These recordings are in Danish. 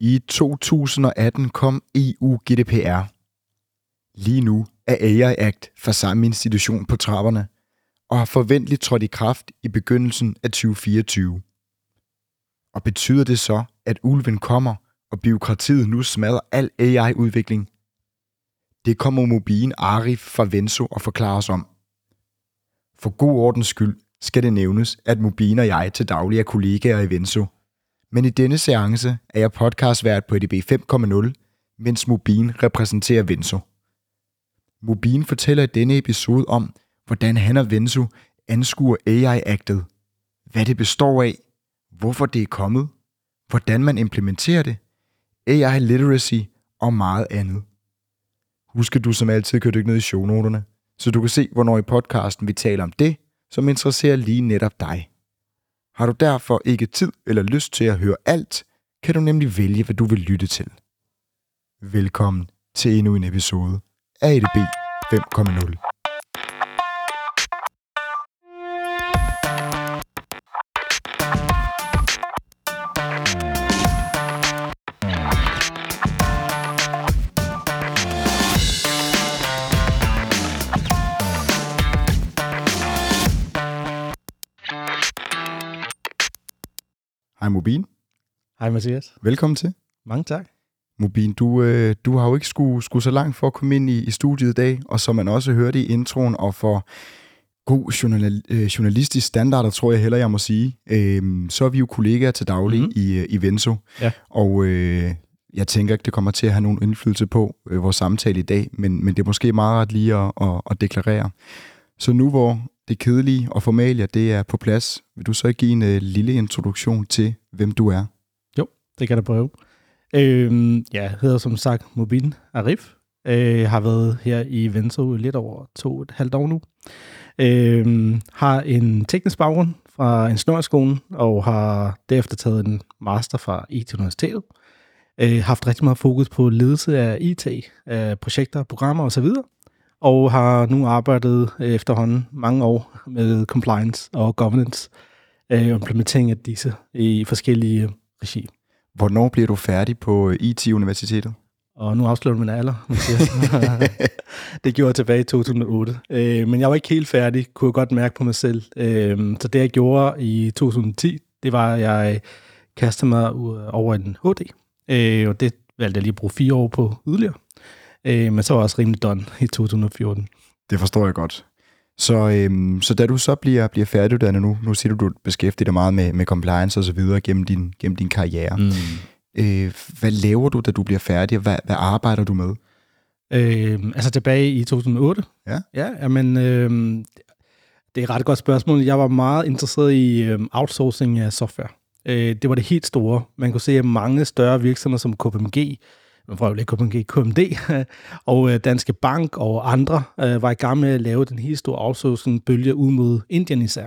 I 2018 kom EU GDPR. Lige nu er AI Act for samme institution på trapperne og har forventeligt trådt i kraft i begyndelsen af 2024. Og betyder det så, at ulven kommer, og byråkratiet nu smadrer al AI-udvikling? Det kommer Mobin Arif fra Venso og forklare os om. For god ordens skyld skal det nævnes, at Mobin og jeg til daglig er kollegaer i Venso. Men i denne seance er jeg podcastvært på EDB 5.0, mens Mobin repræsenterer Venso. Mobin fortæller i denne episode om, hvordan han og Venso anskuer AI-agtet, hvad det består af, hvorfor det er kommet, hvordan man implementerer det, AI literacy og meget andet. Husk at du som altid kan dykke ned i shownoterne, så du kan se, hvornår i podcasten vi taler om det, som interesserer lige netop dig. Har du derfor ikke tid eller lyst til at høre alt, kan du nemlig vælge, hvad du vil lytte til. Velkommen til endnu en episode af EDB 5.0. Hej Mobin. Hej Mathias. Velkommen til. Mange tak. Mobin, du, øh, du har jo ikke skulle, skulle så langt for at komme ind i, i studiet i dag, og som man også hørte i introen, og for god journal, øh, journalistisk standarder, tror jeg heller, jeg må sige, øh, så er vi jo kollegaer til daglig mm-hmm. i, øh, i Venso. Ja. Og øh, jeg tænker ikke, det kommer til at have nogen indflydelse på øh, vores samtale i dag, men, men det er måske meget ret lige at, at, at deklarere. Så nu hvor det kedelige og formalier, det er på plads. Vil du så ikke give en øh, lille introduktion til, hvem du er? Jo, det kan jeg prøve. Øh, jeg hedder som sagt Mobin Arif. Øh, har været her i Venstre lidt over to et halvt år nu. Øh, har en teknisk baggrund fra ingeniørskolen, og har derefter taget en master fra IT Universitetet. Øh, haft rigtig meget fokus på ledelse af IT, af projekter, programmer osv og har nu arbejdet efterhånden mange år med compliance og governance og øh, implementering af disse i forskellige regi. Hvornår bliver du færdig på IT-universitetet? Og nu afslutter min alder, det gjorde jeg tilbage i 2008. Øh, men jeg var ikke helt færdig, kunne jeg godt mærke på mig selv. Øh, så det jeg gjorde i 2010, det var, at jeg kastede mig over en HD. Og det valgte jeg lige at bruge fire år på yderligere. Øh, men så var jeg også rimelig done i 2014. Det forstår jeg godt. Så, øhm, så da du så bliver, bliver færdiguddannet nu, nu siger du, du beskæftiger dig meget med, med compliance og så videre gennem din, gennem din karriere. Mm. Øh, hvad laver du, da du bliver færdig, og hvad, hvad arbejder du med? Øh, altså tilbage i 2008? Ja. Ja, men øh, det er et ret godt spørgsmål. Jeg var meget interesseret i øh, outsourcing af software. Øh, det var det helt store. Man kunne se, at mange større virksomheder som KPMG man får jo KPMG, KMD, og øh, Danske Bank og andre øh, var i gang med at lave den helt store outsourcing-bølge ud mod Indien især.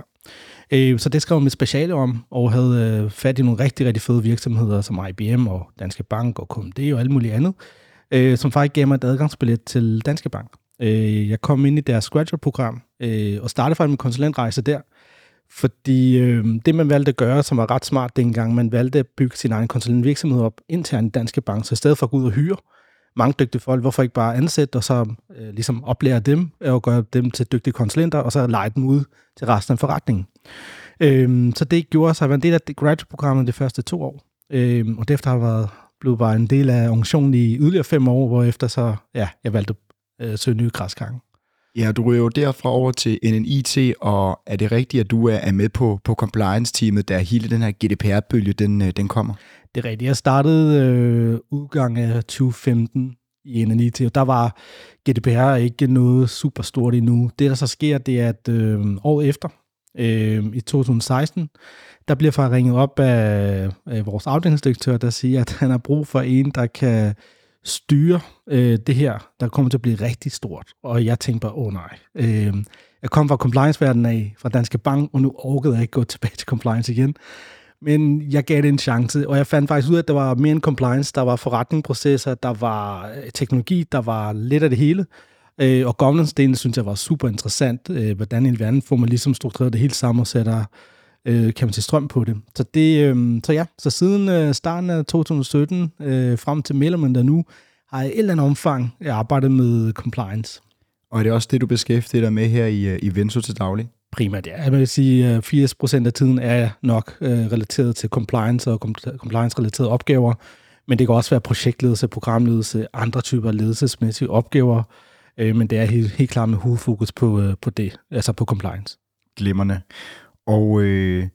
Øh, så det skrev jeg mit speciale om, og havde fat i nogle rigtig, rigtig fede virksomheder som IBM og Danske Bank og KMD og alt muligt andet, som faktisk gav mig et adgangsbillet til Danske Bank. Jeg kom ind i deres graduate-program og startede faktisk min konsulentrejse der, fordi øh, det, man valgte at gøre, som var ret smart dengang, man valgte at bygge sin egen konsulentvirksomhed op internt i Danske Bank, så i stedet for at gå ud og hyre mange dygtige folk, hvorfor ikke bare ansætte og så øh, ligesom oplære dem øh, og gøre dem til dygtige konsulenter, og så lege dem ud til resten af forretningen. Øh, så det gjorde sig at være en del af graduate-programmet de første to år. Øh, og derefter har jeg været, blevet bare en del af organisationen i yderligere fem år, hvor efter så, ja, jeg valgte at øh, søge nye græsgange. Ja, du ryger jo derfra over til NNIT, og er det rigtigt, at du er med på, på compliance-teamet, da hele den her GDPR-bølge, den, øh, den kommer? Det er rigtigt. Jeg startede øh, udgang af 2015 i NNIT, og der var GDPR ikke noget super stort endnu. Det, der så sker, det er, at øh, året efter, øh, i 2016, der bliver jeg ringet op af, af vores afdelingsdirektør, der siger, at han har brug for en, der kan styre øh, det her, der kommer til at blive rigtig stort. Og jeg tænkte bare, åh oh, nej. Øh, jeg kom fra compliance-verdenen af, fra Danske Bank, og nu orkede jeg ikke gå tilbage til compliance igen. Men jeg gav det en chance, og jeg fandt faktisk ud af, at der var mere end compliance. Der var forretningsprocesser, der var øh, teknologi, der var lidt af det hele. Øh, og governance-delen synes jeg var super interessant. Øh, hvordan i verden får man ligesom struktureret det hele sammen og sætter øh, kan man sige, strøm på det. Så, det, øh, så ja, så siden øh, starten af 2017 øh, frem til mellem der nu, har jeg i et eller andet omfang arbejdet med compliance. Og er det også det, du beskæftiger dig med her i, øh, i Venso til daglig? Primært, ja. Jeg vil sige, at 80% af tiden er nok øh, relateret til compliance og compliance-relaterede opgaver, men det kan også være projektledelse, programledelse, andre typer ledelsesmæssige opgaver, øh, men det er helt, helt klart med hovedfokus på, øh, på det, altså på compliance. Glimmerne. Og øh,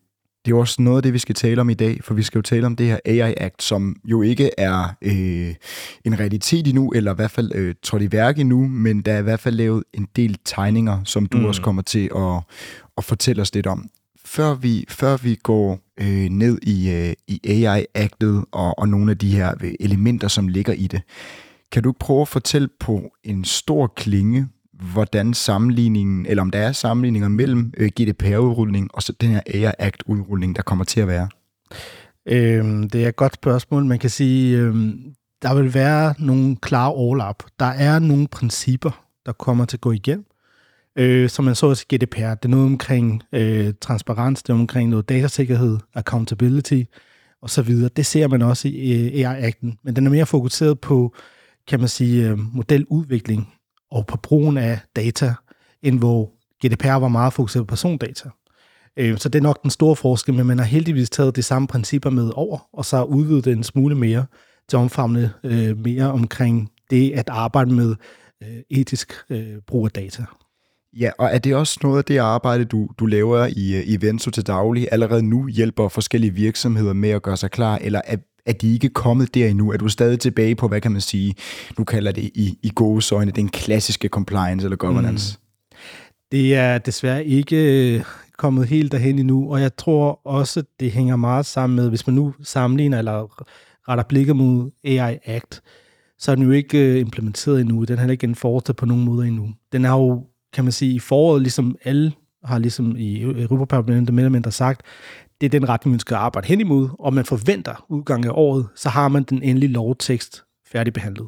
det er også noget af det, vi skal tale om i dag, for vi skal jo tale om det her AI Act, som jo ikke er øh, en realitet endnu, eller i hvert fald øh, trådt i værk endnu, men der er i hvert fald lavet en del tegninger, som du mm. også kommer til at, at fortælle os lidt om. Før vi, før vi går øh, ned i, øh, i AI-actet og, og nogle af de her øh, elementer, som ligger i det, kan du prøve at fortælle på en stor klinge, hvordan sammenligningen, eller om der er sammenligninger mellem øh, GDPR-udrulning og så den her AI Act-udrulning, der kommer til at være? Øhm, det er et godt spørgsmål. Man kan sige, øhm, der vil være nogle klare overlap. Der er nogle principper, der kommer til at gå igen. Øh, som man så også i GDPR. Det er noget omkring øh, transparens, det er omkring noget datasikkerhed, accountability og så videre. Det ser man også i øh, AI-akten, men den er mere fokuseret på, kan man sige, øh, modeludvikling og på brugen af data, end hvor GDPR var meget fokuseret på persondata. Øh, så det er nok den store forskel, men man har heldigvis taget de samme principper med over, og så har udvidet det en smule mere til omfavne øh, mere omkring det at arbejde med øh, etisk øh, brug af data. Ja, og er det også noget af det arbejde, du, du laver i, øh, i Venso til daglig, allerede nu hjælper forskellige virksomheder med at gøre sig klar, eller er, at de ikke er kommet der endnu? Er du stadig tilbage på, hvad kan man sige, nu kalder det i, i gode gåsøjne, den klassiske compliance eller governance? Mm. Det er desværre ikke øh, kommet helt derhen endnu, og jeg tror også, det hænger meget sammen med, hvis man nu sammenligner eller retter blikket mod AI Act, så er den jo ikke øh, implementeret endnu. Den har ikke foretaget på nogen måde endnu. Den er jo, kan man sige, i foråret, ligesom alle har ligesom i Europaparlamentet mere eller mindre sagt, det er den retning, man skal arbejde hen imod, og man forventer udgangen af året, så har man den endelige lovtekst færdigbehandlet.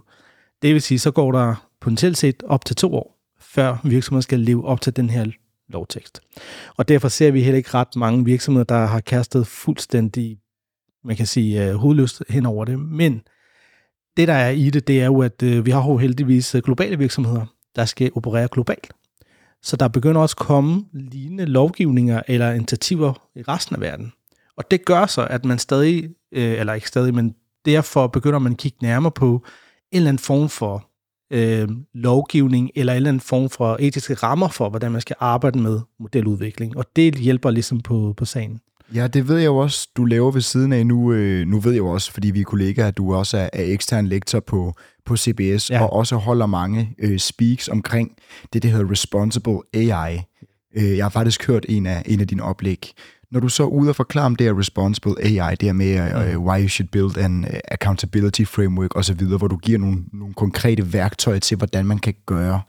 Det vil sige, så går der potentielt set op til to år, før virksomheden skal leve op til den her lovtekst. Og derfor ser vi heller ikke ret mange virksomheder, der har kastet fuldstændig, man kan sige, øh, hovedløst hen over det. Men det, der er i det, det er jo, at øh, vi har jo heldigvis øh, globale virksomheder, der skal operere globalt. Så der begynder også at komme lignende lovgivninger eller initiativer i resten af verden. Og det gør så, at man stadig, øh, eller ikke stadig, men derfor begynder man at kigge nærmere på en eller anden form for øh, lovgivning, eller en eller anden form for etiske rammer for, hvordan man skal arbejde med modeludvikling. Og det hjælper ligesom på, på sagen. Ja, det ved jeg jo også, du laver ved siden af nu. Øh, nu ved jeg jo også, fordi vi er kollegaer, at du også er, er ekstern lektor på, på CBS, ja. og også holder mange øh, speaks omkring det, der hedder Responsible AI. Øh, jeg har faktisk hørt en af, en af dine oplæg. Når du så er ude og forklare om det her Responsible AI, det her med uh, why you should build an uh, accountability framework osv., hvor du giver nogle, nogle konkrete værktøjer til, hvordan man kan gøre.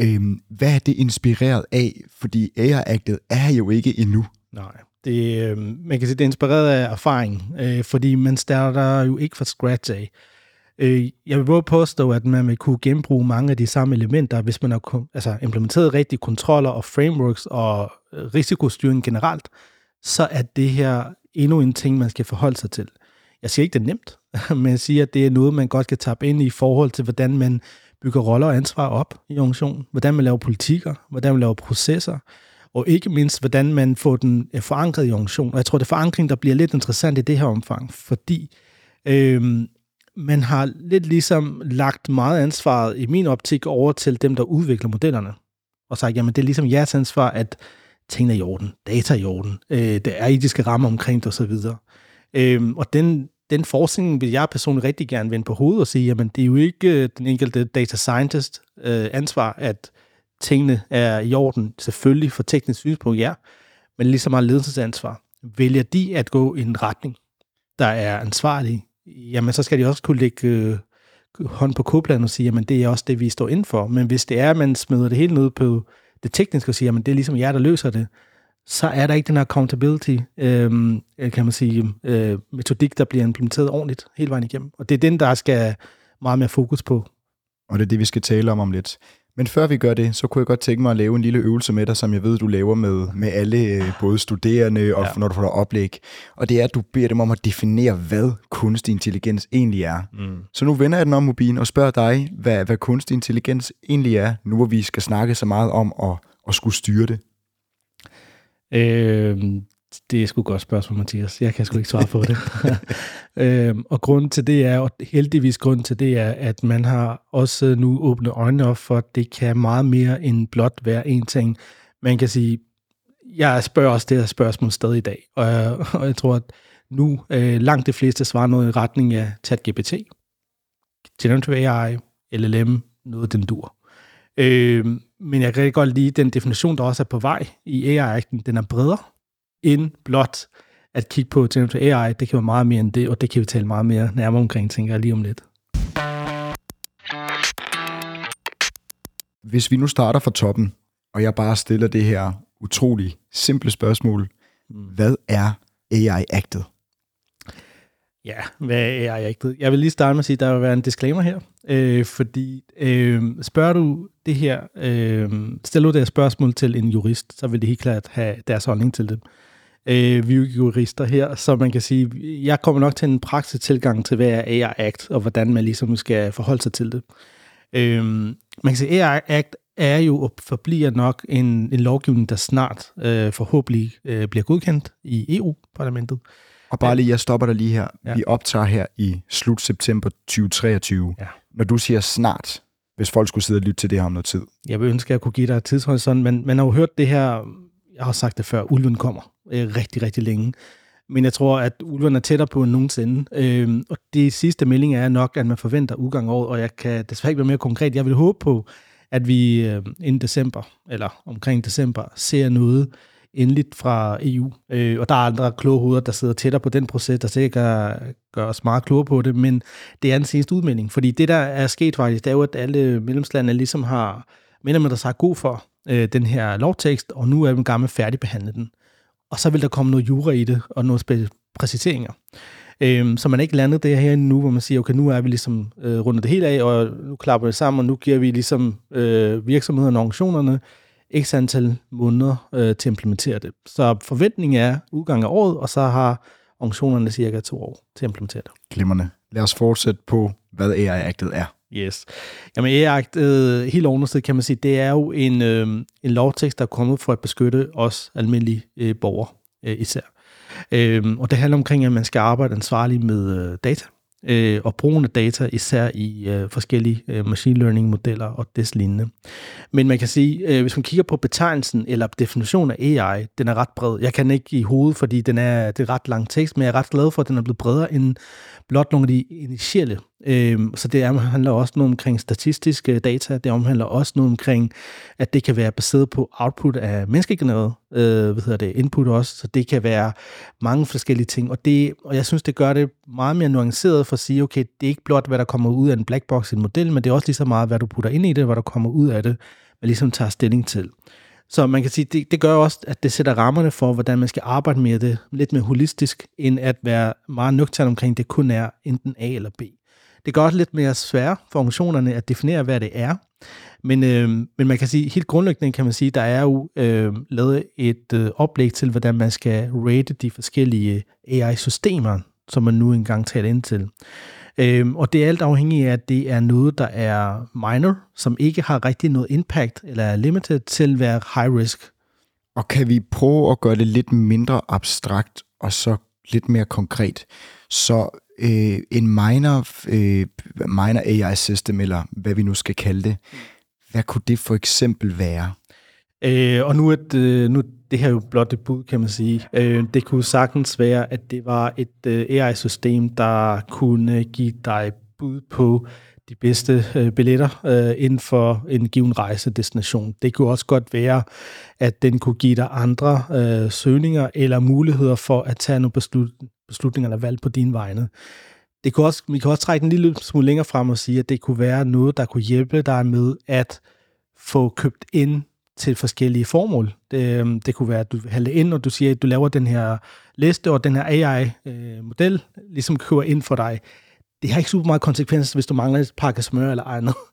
Øh, hvad er det inspireret af? Fordi AI-aktet er jo ikke endnu. Nej. Det, øh, man kan sige, det er inspireret af erfaring, øh, fordi man starter jo ikke fra scratch af. Øh, jeg vil både påstå, at man vil kunne genbruge mange af de samme elementer, hvis man har altså, implementeret rigtige kontroller og frameworks og øh, risikostyring generelt, så er det her endnu en ting, man skal forholde sig til. Jeg siger ikke, det er nemt, men jeg siger, at det er noget, man godt kan tabe ind i forhold til, hvordan man bygger roller og ansvar op i organisationen, hvordan man laver politikker, hvordan man laver processer, og ikke mindst, hvordan man får den øh, forankret i organisationen. Og jeg tror, det er forankring, der bliver lidt interessant i det her omfang, fordi øh, man har lidt ligesom lagt meget ansvaret i min optik over til dem, der udvikler modellerne. Og sagt, jamen det er ligesom jeres ansvar, at tingene er i orden, data er i orden, øh, der er etiske rammer omkring det osv. Øh, og den, den forskning vil jeg personligt rigtig gerne vende på hovedet og sige, jamen det er jo ikke øh, den enkelte data scientist øh, ansvar, at tingene er i orden, selvfølgelig for teknisk synspunkt, ja, men ligesom har ledelsesansvar. Vælger de at gå i en retning, der er ansvarlig, jamen så skal de også kunne lægge øh, hånd på kopladen og sige, jamen det er også det, vi står ind for. Men hvis det er, at man smider det hele ned på det tekniske og siger, jamen det er ligesom jer, der løser det, så er der ikke den her accountability, øhm, øh, kan man sige, øh, metodik, der bliver implementeret ordentligt hele vejen igennem. Og det er den, der skal meget mere fokus på. Og det er det, vi skal tale om om lidt. Men før vi gør det, så kunne jeg godt tænke mig at lave en lille øvelse med dig, som jeg ved, du laver med, med alle, øh, både studerende og ja. når du får oplæg. Og det er, at du beder dem om at definere, hvad kunstig intelligens egentlig er. Mm. Så nu vender jeg den om mobilen og spørger dig, hvad, hvad kunstig intelligens egentlig er, nu hvor vi skal snakke så meget om at, at skulle styre det. Øh, det er sgu et godt spørgsmål, Mathias. Jeg kan sgu ikke svare på det. øhm, og grunden til det er, og heldigvis grunden til det er, at man har også nu åbnet øjnene op for, at det kan meget mere end blot være en ting. Man kan sige, jeg spørger også det her spørgsmål stadig i dag, og jeg, og jeg tror, at nu øh, langt de fleste svarer noget i retning af ChatGPT, Generative AI, LLM, noget den dur. Øh, men jeg kan rigtig godt lide den definition, der også er på vej i AI-akten. Den er bredere end blot at kigge på generative AI. Det kan være meget mere end det, og det kan vi tale meget mere nærmere omkring, tænker jeg lige om lidt. Hvis vi nu starter fra toppen, og jeg bare stiller det her utrolig simple spørgsmål. Mm. Hvad er AI-aktet? Ja, hvad er AI-aktet? Jeg vil lige starte med at sige, at der vil være en disclaimer her, øh, fordi øh, spørger du det her, øh, stiller du det her spørgsmål til en jurist, så vil det helt klart have deres holdning til det. Øh, vi er jo jurister her, så man kan sige, jeg kommer nok til en praktisk tilgang til, hvad er AI Act, og hvordan man ligesom skal forholde sig til det. Øh, man kan sige, AI Act er jo og forbliver nok en, en lovgivning, der snart øh, forhåbentlig øh, bliver godkendt i EU-parlamentet. Og bare lige, jeg stopper dig lige her. Ja. Vi optager her i slut september 2023. Ja. Når du siger snart, hvis folk skulle sidde og lytte til det her om noget tid. Jeg vil ønske, at jeg kunne give dig et tidshorisont, men man har jo hørt det her, jeg har sagt det før, ulven kommer øh, rigtig, rigtig længe. Men jeg tror, at ulven er tættere på end nogensinde. Øh, og det sidste melding er nok, at man forventer udgang året, og jeg kan desværre ikke være mere konkret. Jeg vil håbe på, at vi øh, inden december, eller omkring december, ser noget endeligt fra EU. Øh, og der er andre kloge hoveder, der sidder tættere på den proces, der sikkert gør os meget klogere på det, men det er den seneste udmelding. Fordi det, der er sket faktisk, det er jo, at alle medlemslande ligesom har, mener man, der sig god for øh, den her lovtekst, og nu er den gamle færdigbehandlet den. den. Og så vil der komme noget jura i det, og nogle præciseringer. Øhm, så man er ikke landet det her nu, hvor man siger, okay, nu er vi ligesom øh, rundet det hele af, og nu klapper vi sammen, og nu giver vi ligesom øh, virksomhederne og organisationerne x antal måneder øh, til at implementere det. Så forventningen er udgang af året, og så har organisationerne cirka to år til at implementere det. Glimmerne. Lad os fortsætte på, hvad AI-agtet er. Yes. Jamen AI-aktet, øh, helt understed kan man sige, det er jo en, øh, en lovtekst, der er kommet for at beskytte os almindelige øh, borgere øh, især. Øh, og det handler omkring, at man skal arbejde ansvarligt med øh, data øh, og brugen af data, især i øh, forskellige øh, machine learning modeller og des lignende. Men man kan sige, øh, hvis man kigger på betegnelsen eller definitionen af AI, den er ret bred. Jeg kan ikke i hovedet, fordi den er, det er ret lang tekst, men jeg er ret glad for, at den er blevet bredere end blot nogle af de initielle. Øh, så det handler også noget omkring statistiske data, det omhandler også noget omkring, at det kan være baseret på output af menneskegenereret øh, hvad hedder det, input også, så det kan være mange forskellige ting, og, det, og jeg synes, det gør det meget mere nuanceret for at sige, okay, det er ikke blot, hvad der kommer ud af en black box i en model, men det er også lige så meget, hvad du putter ind i det, hvad der kommer ud af det, man ligesom tager stilling til. Så man kan sige, det, det gør også, at det sætter rammerne for, hvordan man skal arbejde med det lidt mere holistisk, end at være meget nøgtern omkring, det kun er enten A eller B. Det gør også lidt mere svært for organisationerne at definere, hvad det er. Men, øh, men man kan sige, helt grundlæggende kan man sige, der er jo øh, lavet et øh, oplæg til, hvordan man skal rate de forskellige AI-systemer, som man nu engang taler ind til. Øhm, og det er alt afhængigt af, at det er noget, der er minor, som ikke har rigtig noget impact, eller er limited til at være high risk. Og kan vi prøve at gøre det lidt mindre abstrakt, og så lidt mere konkret? Så øh, en minor, øh, minor AI system, eller hvad vi nu skal kalde det, hvad kunne det for eksempel være? Øh, og nu er, det, øh, nu det her jo blot et bud, kan man sige. Øh, det kunne sagtens være, at det var et øh, AI-system, der kunne give dig bud på de bedste øh, billetter øh, inden for en given rejsedestination. Det kunne også godt være, at den kunne give dig andre øh, søgninger eller muligheder for at tage nogle beslut, beslutninger eller valg på dine vegne. Det kunne også, vi kan også trække en lille smule længere frem og sige, at det kunne være noget, der kunne hjælpe dig med at få købt ind til forskellige formål. Det, det kunne være, at du hælder ind, og du siger, at du laver den her liste, og den her AI-model øh, ligesom kører ind for dig. Det har ikke super meget konsekvens, hvis du mangler et pakke smør eller andet.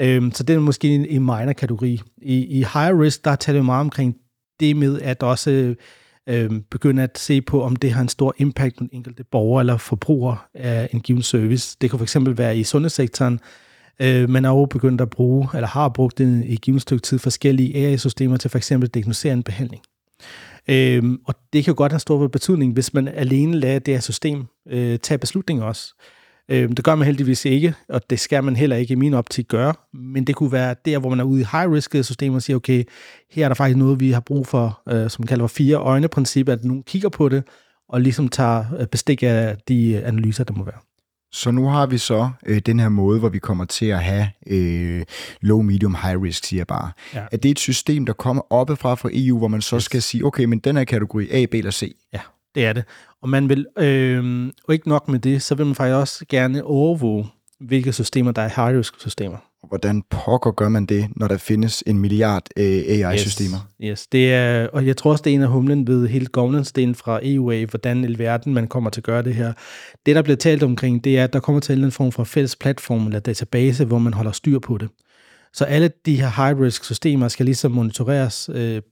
Øhm, så det er måske en, en minor kategori. I, I high risk, der taler vi meget omkring det med at også øh, begynde at se på, om det har en stor impact på den enkelte borger eller forbruger af en given service. Det kan fx være i sundhedssektoren, øh, man er jo begyndt at bruge, eller har brugt i et givet stykke tid, forskellige AI-systemer til f.eks. at diagnosere en behandling. Øhm, og det kan jo godt have stor betydning, hvis man alene lader det her system øh, tage beslutninger også. Øhm, det gør man heldigvis ikke, og det skal man heller ikke i min optik gøre, men det kunne være der, hvor man er ude i high-risk systemer og siger, okay, her er der faktisk noget, vi har brug for, øh, som man kalder for fire øjne-princip, at nogen kigger på det, og ligesom tager øh, bestik af de analyser, der må være. Så nu har vi så øh, den her måde, hvor vi kommer til at have øh, low, medium, high risk, siger jeg bare. Ja. Er det et system, der kommer oppefra fra EU, hvor man så yes. skal sige, okay, men den er kategori A, B eller C? Ja, det er det. Og man vil, øh, og ikke nok med det, så vil man faktisk også gerne overvåge, hvilke systemer, der er high risk systemer. Hvordan pokker gør man det, når der findes en milliard øh, AI-systemer? Yes, yes, det er, og jeg tror også, det er en af humlen ved hele governance-delen fra EU hvordan i verden man kommer til at gøre det her. Det, der bliver talt omkring, det er, at der kommer til en form for fælles platform eller database, hvor man holder styr på det. Så alle de her high-risk systemer skal ligesom monitoreres øh, i en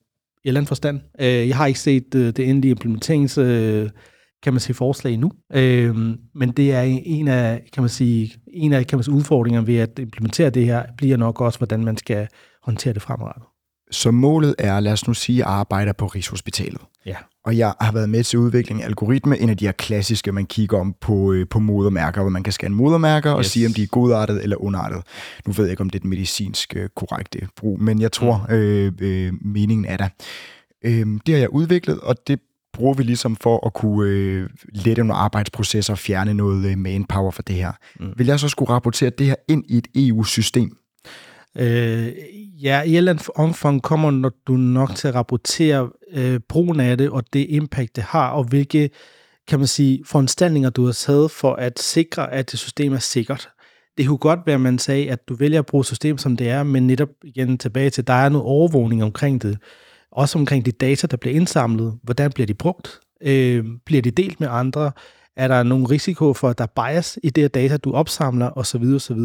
eller anden forstand. Øh, jeg har ikke set øh, det endelige implementerings... Øh, kan man sige, forslag nu. Øhm, men det er en af, kan man sige, en af kan man sige, udfordringerne ved at implementere det her, bliver nok også, hvordan man skal håndtere det fremadrettet. Så målet er, lad os nu sige, at arbejde på Rigshospitalet. Ja. Og jeg har været med til udvikling af algoritme, en af de her klassiske, man kigger om på, øh, på modermærker, hvor man kan scanne modermærker yes. og sige, om de er godartet eller ondartet. Nu ved jeg ikke, om det er den medicinsk øh, korrekte brug, men jeg tror, mm. øh, øh, meningen er der. Øh, det har jeg udviklet, og det bruger vi ligesom for at kunne øh, lette nogle arbejdsprocesser og fjerne noget øh, manpower for det her. Mm. Vil jeg så skulle rapportere det her ind i et EU-system? Øh, ja, i et eller andet omfang kommer du nok til at rapportere øh, brugen af det, og det impact, det har, og hvilke kan man sige, foranstaltninger, du har taget for at sikre, at det system er sikkert. Det kunne godt være, at man sagde, at du vælger at bruge systemet, som det er, men netop igen tilbage til, der er noget overvågning omkring det også omkring de data, der bliver indsamlet. Hvordan bliver de brugt? Øh, bliver de delt med andre? Er der nogen risiko for, at der er bias i det data, du opsamler, osv. osv.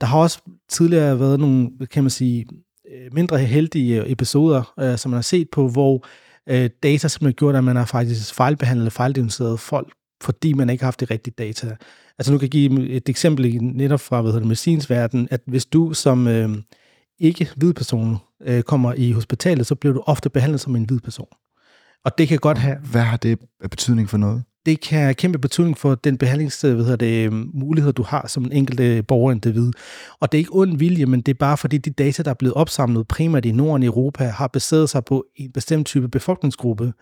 Der har også tidligere været nogle, kan man sige, øh, mindre heldige øh, episoder, øh, som man har set på, hvor øh, data simpelthen gjort, at man har faktisk fejlbehandlet, fejldiagnosticeret folk, fordi man ikke har haft det rigtige data. Altså nu kan jeg give et eksempel netop fra hvad hedder det, medicinsk verden, at hvis du som øh, ikke hvid person øh, kommer i hospitalet, så bliver du ofte behandlet som en hvid person. Og det kan godt have... Hvad har det af betydning for noget? Det kan have kæmpe betydning for den behandlings, hvad hedder det, muligheder, du har som en enkelt borger individ. Og det er ikke ond vilje, men det er bare fordi de data, der er blevet opsamlet primært i Norden i Europa, har baseret sig på en bestemt type befolkningsgruppe,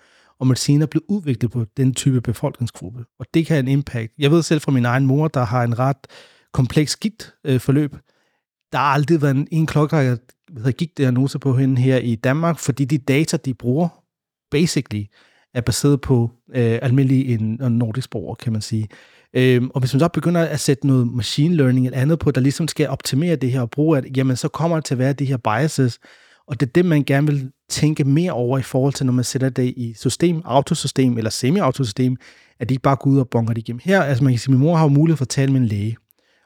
og mediciner blev udviklet på den type befolkningsgruppe. Og det kan have en impact. Jeg ved selv fra min egen mor, der har en ret kompleks gigt-forløb, der har aldrig været en, en klokke, der gik diagnose på hende her i Danmark, fordi de data, de bruger, basically, er baseret på øh, almindelige en, en nordisk borger, kan man sige. Øhm, og hvis man så begynder at sætte noget machine learning eller andet på, der ligesom skal optimere det her og bruge det, jamen så kommer der til at være de her biases, og det er det, man gerne vil tænke mere over i forhold til, når man sætter det i system, autosystem eller semi-autosystem, at de ikke bare går ud og bonker det igennem. Her, altså man kan sige, min mor har jo mulighed for at tale med en læge,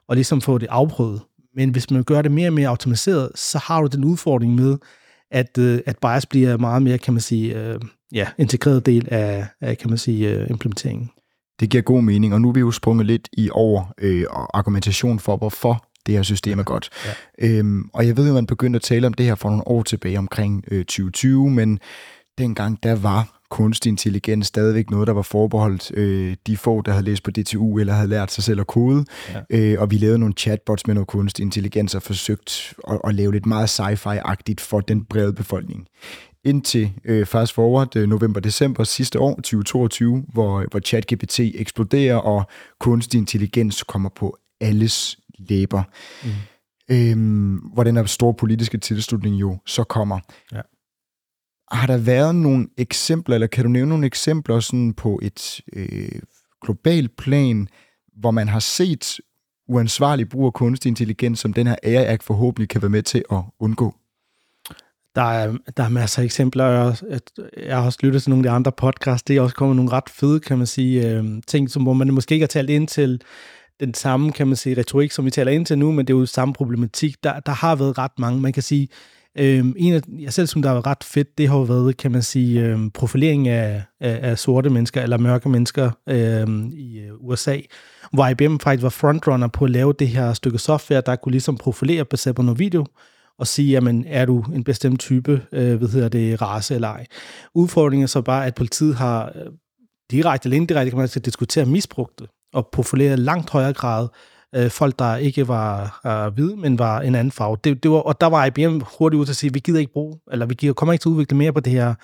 og ligesom få det afprøvet. Men hvis man gør det mere og mere automatiseret, så har du den udfordring med, at, øh, at bias bliver meget mere, kan man sige, øh, ja, integreret del af, af kan man sige, øh, implementeringen. Det giver god mening, og nu er vi jo sprunget lidt i over øh, argumentation for, hvorfor det her system er godt. Ja. Øhm, og jeg ved jo, at man begyndte at tale om det her for nogle år tilbage omkring øh, 2020, men dengang der var kunstig intelligens stadigvæk noget, der var forbeholdt øh, de få, der havde læst på DTU eller havde lært sig selv at kode. Ja. Øh, og vi lavede nogle chatbots med noget kunstig intelligens og forsøgt at, at lave lidt meget sci-fi-agtigt for den brede befolkning. Indtil øh, fast forward øh, november-december sidste år, 2022, hvor, hvor ChatGPT eksploderer, og kunstig intelligens kommer på alles læber. Mm. Øhm, hvor den her store politiske tilslutning jo så kommer. Ja. Har der været nogle eksempler, eller kan du nævne nogle eksempler sådan på et øh, globalt plan, hvor man har set uansvarlig brug af kunstig intelligens, som den her AI-act forhåbentlig kan være med til at undgå? Der er, der er masser af eksempler. Jeg, jeg har også lyttet til nogle af de andre podcasts. Det er også kommet nogle ret fede, kan man sige, øh, ting, som, hvor man måske ikke har talt ind til den samme, kan man sige, retorik, som vi taler ind til nu, men det er jo samme problematik. Der, der har været ret mange, man kan sige, Øhm, en af, jeg selv synes, der var ret fedt, det har jo været, kan man sige, øhm, profilering af, af, af sorte mennesker, eller mørke mennesker øhm, i øh, USA, hvor IBM faktisk var frontrunner på at lave det her stykke software, der kunne ligesom profilere baseret på noget video, og sige, jamen, er du en bestemt type, øh, hvad hedder det, race eller ej. Udfordringen er så bare, at politiet har øh, direkte eller indirekte, kan man sige, diskutere misbrugte og profilere langt højere grad øh, folk, der ikke var øh, hvide, men var en anden farve. Det, det var, og der var IBM hurtigt ud til at sige, vi gider ikke bruge, eller vi gider, kommer ikke til at udvikle mere på det her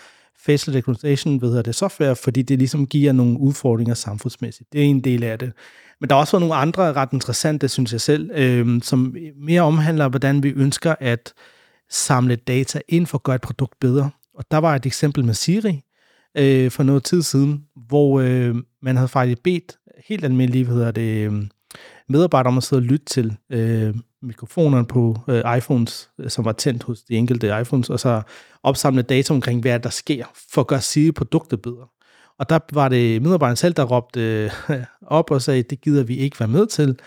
facial recognition, ved det software, fordi det ligesom giver nogle udfordringer samfundsmæssigt. Det er en del af det. Men der er også nogle andre ret interessante, synes jeg selv, øh, som mere omhandler, hvordan vi ønsker at samle data ind for at gøre et produkt bedre. Og der var et eksempel med Siri øh, for noget tid siden, hvor øh, man havde faktisk bedt helt almindelige, hvad hedder det, øh, medarbejdere om at sidde og lytte til øh, mikrofonerne på øh, iPhones, øh, som var tændt hos de enkelte iPhones, og så opsamle data omkring, hvad der sker, for at gøre sige produktet bedre. Og der var det medarbejderen selv, der råbte øh, op og sagde, det gider vi ikke være med til.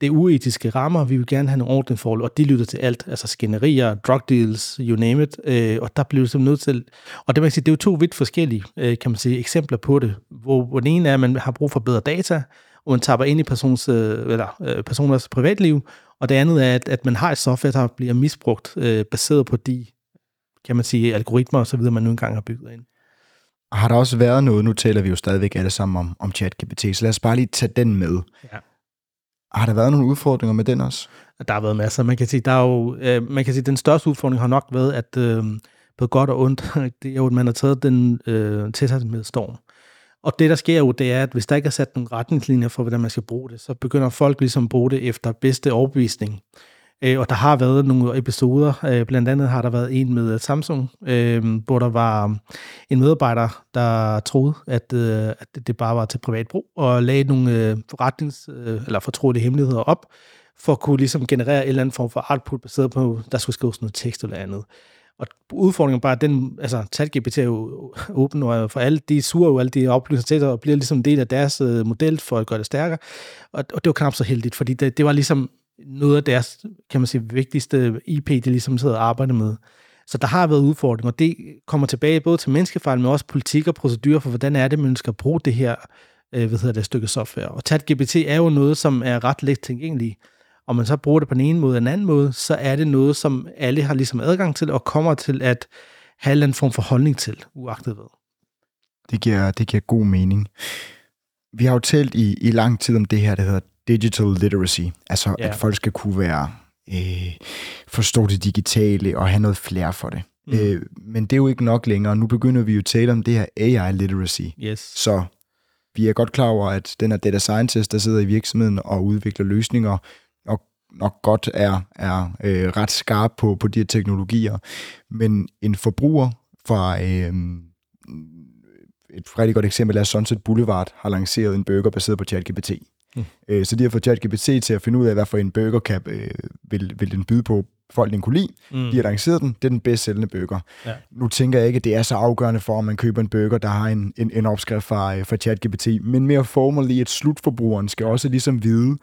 Det er uetiske rammer, vi vil gerne have nogle ordentlige forhold, og de lytter til alt, altså skænderier, drug deals, you name it, øh, og der blev det nødt til, og det, man kan sige, det er jo to vidt forskellige, øh, kan man sige, eksempler på det, hvor, hvor den ene er, at man har brug for bedre data, og man tapper ind i persons, øh, eller, øh, personers privatliv, og det andet er, at, at man har et software, der bliver misbrugt, øh, baseret på de, kan man sige, algoritmer og så videre, man nu engang har bygget ind. Har der også været noget, nu taler vi jo stadigvæk alle sammen om, om ChatGPT, så lad os bare lige tage den med. Ja. Har der været nogle udfordringer med den også? Der har været masser. Man kan sige, der er jo, øh, man kan sige, den største udfordring har nok været, at øh, på godt og ondt, det er jo, at man har taget den øh, til sig med storm. Og det, der sker jo, det er, at hvis der ikke er sat nogle retningslinjer for, hvordan man skal bruge det, så begynder folk ligesom at bruge det efter bedste overbevisning. Øh, og der har været nogle episoder, øh, blandt andet har der været en med øh, Samsung, øh, hvor der var um, en medarbejder, der troede, at, øh, at det bare var til privat brug, og lagde nogle øh, forretnings- eller fortrolige hemmeligheder op, for at kunne ligesom generere en eller anden form for output, baseret på, der skulle skrives noget tekst eller andet. Og udfordringen bare, at den, altså ChatGPT er jo åben og for alle, de suger jo alle de oplysninger til sig og bliver ligesom en del af deres øh, model for at gøre det stærkere. Og, og det var knap så heldigt, fordi det, det var ligesom noget af deres, kan man sige, vigtigste IP, de ligesom sidder og arbejder med. Så der har været udfordringer, og det kommer tilbage både til menneskefejl, men også politik og procedurer for, hvordan er det, man skal bruge det her øh, hvad hedder det, stykke software. Og ChatGPT er jo noget, som er ret let tilgængeligt og man så bruger det på den ene måde eller den anden måde, så er det noget, som alle har ligesom adgang til, og kommer til at have en form for holdning til, uagtet hvad. Det giver, det giver god mening. Vi har jo talt i, i lang tid om det her, der hedder digital literacy, altså ja. at folk skal kunne være øh, forstå det digitale og have noget flere for det. Mm. Øh, men det er jo ikke nok længere. Nu begynder vi jo at tale om det her AI literacy. Yes. Så vi er godt klar over, at den er data scientist, der sidder i virksomheden og udvikler løsninger, nok godt er, er øh, ret skarp på, på de her teknologier. Men en forbruger fra... Øh, et rigtig godt eksempel er Sunset Boulevard har lanceret en burger baseret på ChatGPT. Mm. Så de har fået ChatGPT til at finde ud af, hvad for en burger kan, øh, vil, vil den byde på, folk den kunne lide. Mm. De har lanceret den. Det er den bedst sælgende burger. Ja. Nu tænker jeg ikke, at det er så afgørende for, om man køber en burger, der har en, en, en opskrift fra, øh, fra ChatGPT, men mere formelt at slutforbrugeren skal også ligesom vide,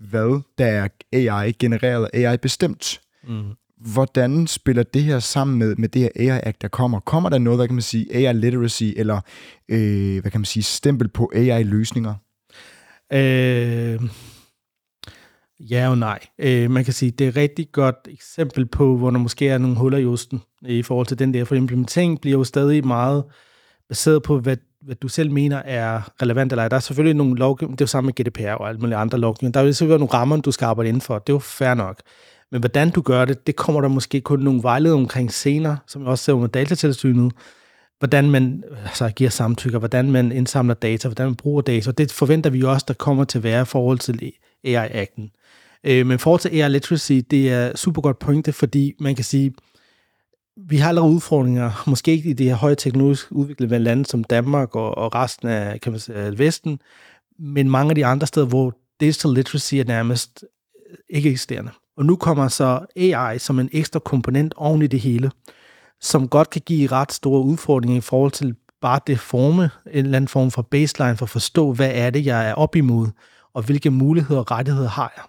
hvad der er AI genereret, AI bestemt. Mm. Hvordan spiller det her sammen med, med det her AI-act, der kommer? Kommer der noget, hvad kan man sige, AI-literacy, eller øh, hvad kan man sige, stempel på AI-løsninger? Øh, ja og nej. Øh, man kan sige, det er et rigtig godt eksempel på, hvor der måske er nogle huller i osten i forhold til den der, for implementering bliver jo stadig meget baseret på, hvad hvad du selv mener er relevant eller ej. Der er selvfølgelig nogle lovgivninger, det er jo samme med GDPR og alle mulige andre lovgivninger. Der vil selvfølgelig nogle rammer, du skal arbejde inden for. Det er jo fair nok. Men hvordan du gør det, det kommer der måske kun nogle vejledninger omkring senere, som jeg også ser med datatilsynet. Hvordan man altså, giver samtykker, hvordan man indsamler data, hvordan man bruger data. Og det forventer vi jo også, der kommer til at være i forhold til AI-akten. Øh, men forhold til AI literacy, det er super godt pointe, fordi man kan sige, vi har allerede udfordringer, måske ikke i de her højteknologisk udviklede lande som Danmark og, og resten af, kan man sige, Vesten, men mange af de andre steder, hvor digital literacy er nærmest øh, ikke eksisterende. Og nu kommer så AI som en ekstra komponent oven i det hele, som godt kan give ret store udfordringer i forhold til bare det forme, en eller anden form for baseline for at forstå, hvad er det, jeg er op imod, og hvilke muligheder og rettigheder har jeg.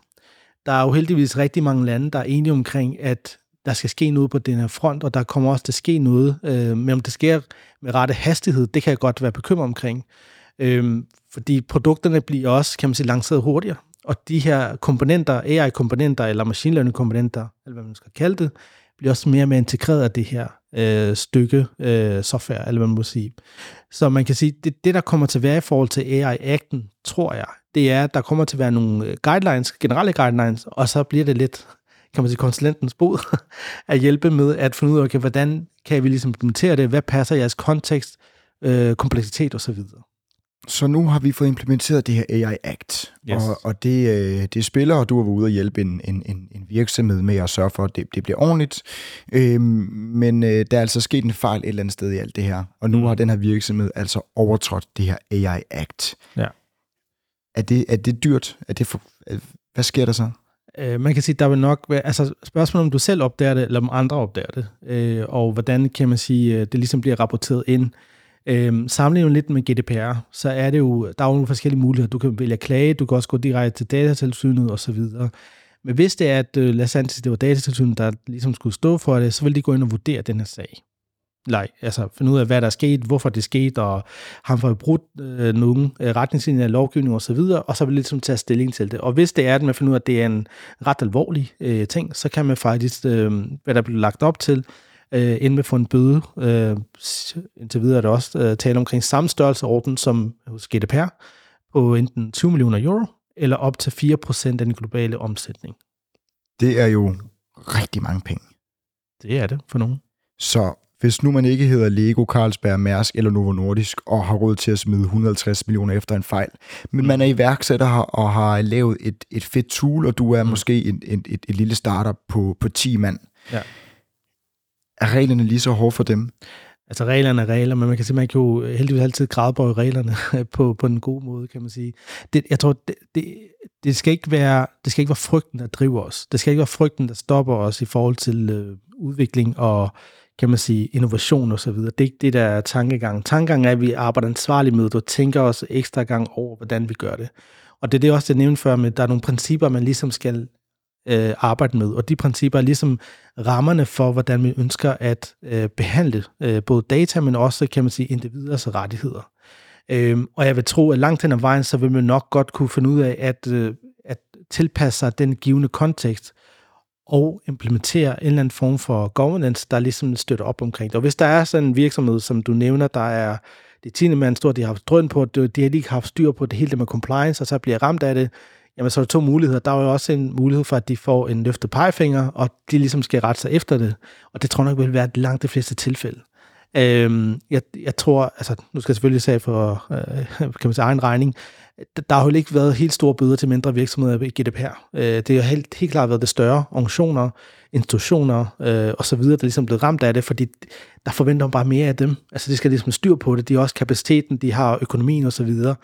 Der er jo heldigvis rigtig mange lande, der er enige omkring, at der skal ske noget på den her front, og der kommer også til at ske noget. Øh, men om det sker med rette hastighed, det kan jeg godt være bekymret omkring. Øh, fordi produkterne bliver også, kan man sige, lanceret hurtigere. Og de her komponenter, AI-komponenter eller machine learning-komponenter, eller hvad man skal kalde det, bliver også mere og mere integreret af det her øh, stykke øh, software, eller hvad man må sige. Så man kan sige, det, det der kommer til at være i forhold til AI-akten, tror jeg, det er, at der kommer til at være nogle guidelines, generelle guidelines, og så bliver det lidt, kan man sige, konsulentens bod at hjælpe med at finde ud af, okay, hvordan kan vi ligesom implementere det, hvad passer jeres kontekst, øh, kompleksitet osv. Så nu har vi fået implementeret det her AI Act, Yes. og, og det, øh, det spiller, og du har været ude og hjælpe en, en, en, virksomhed med at sørge for, at det, det bliver ordentligt. Øhm, men øh, der er altså sket en fejl et eller andet sted i alt det her, og nu Mm. har den her virksomhed altså overtrådt det her AI Act. Ja. Er det, er det dyrt? Er det for, øh, hvad sker der så? Øh, man kan sige, der vil nok være, altså spørgsmålet om du selv opdager det, eller om andre opdager det, øh, og hvordan kan man sige, øh, det ligesom bliver rapporteret ind. Øh, sammenlignet lidt med GDPR, så er det jo, der er jo nogle forskellige muligheder. Du kan vælge at klage, du kan også gå direkte til datatilsynet osv. Men hvis det er, at øh, lad os antage, det var datatilsynet, der ligesom skulle stå for det, så vil de gå ind og vurdere den her sag. Nej, altså finde ud af, hvad der er sket, hvorfor det er sket, og har man brudt øh, nogle øh, retningslinjer lovgivning osv., og så vil ligesom tage stilling til det. Og hvis det er, at man finder ud af, at det er en ret alvorlig øh, ting, så kan man faktisk, øh, hvad der bliver lagt op til, øh, ende med at få en bøde. Øh, indtil videre er der også øh, tale omkring samme størrelseorden som hos GDPR, på enten 20 millioner euro, eller op til 4% af den globale omsætning. Det er jo rigtig mange penge. Det er det for nogen. Så hvis nu man ikke hedder Lego, Carlsberg, Mærsk eller Novo Nordisk og har råd til at smide 150 millioner efter en fejl, men man er iværksætter her og har lavet et, et fedt tool, og du er mm. måske en, et, et, et lille startup på, på 10 mand. Ja. Er reglerne lige så hårde for dem? Altså reglerne er regler, men man kan simpelthen jo heldigvis altid gradbøje reglerne på, på den gode måde, kan man sige. Det, jeg tror, det, det, det, skal ikke være, det skal ikke være frygten, der driver os. Det skal ikke være frygten, der stopper os i forhold til øh, udvikling og kan man sige, innovation og så videre. Det er ikke det, der er tankegangen. Tankegangen er, at vi arbejder ansvarligt med det og tænker os ekstra gang over, hvordan vi gør det. Og det er det også, jeg nævnte før med, at der er nogle principper, man ligesom skal øh, arbejde med. Og de principper er ligesom rammerne for, hvordan vi ønsker at øh, behandle øh, både data, men også, kan man sige, individers rettigheder. Øhm, og jeg vil tro, at langt hen ad vejen, så vil man nok godt kunne finde ud af at, øh, at tilpasse sig den givende kontekst og implementere en eller anden form for governance, der ligesom støtter op omkring det. Og hvis der er sådan en virksomhed, som du nævner, der er det tiende 10 mand stort, de har haft drøn på, de har lige haft styr på det hele det med compliance, og så bliver ramt af det, jamen så er der to muligheder. Der er jo også en mulighed for, at de får en løftet pegefinger, og de ligesom skal rette sig efter det. Og det tror jeg nok vil være langt de fleste tilfælde. Øhm, jeg, jeg tror, altså nu skal jeg selvfølgelig sige for øh, kan man sige, egen regning, der- har jo ikke været helt store bøder til mindre virksomheder i GDPR. Øh, det har helt, helt klart været det større organisationer, institutioner øh, og så videre, der ligesom er blevet ramt af det, fordi der forventer man bare mere af dem. Altså de skal ligesom styr på det, de har også kapaciteten, de har økonomien og så videre.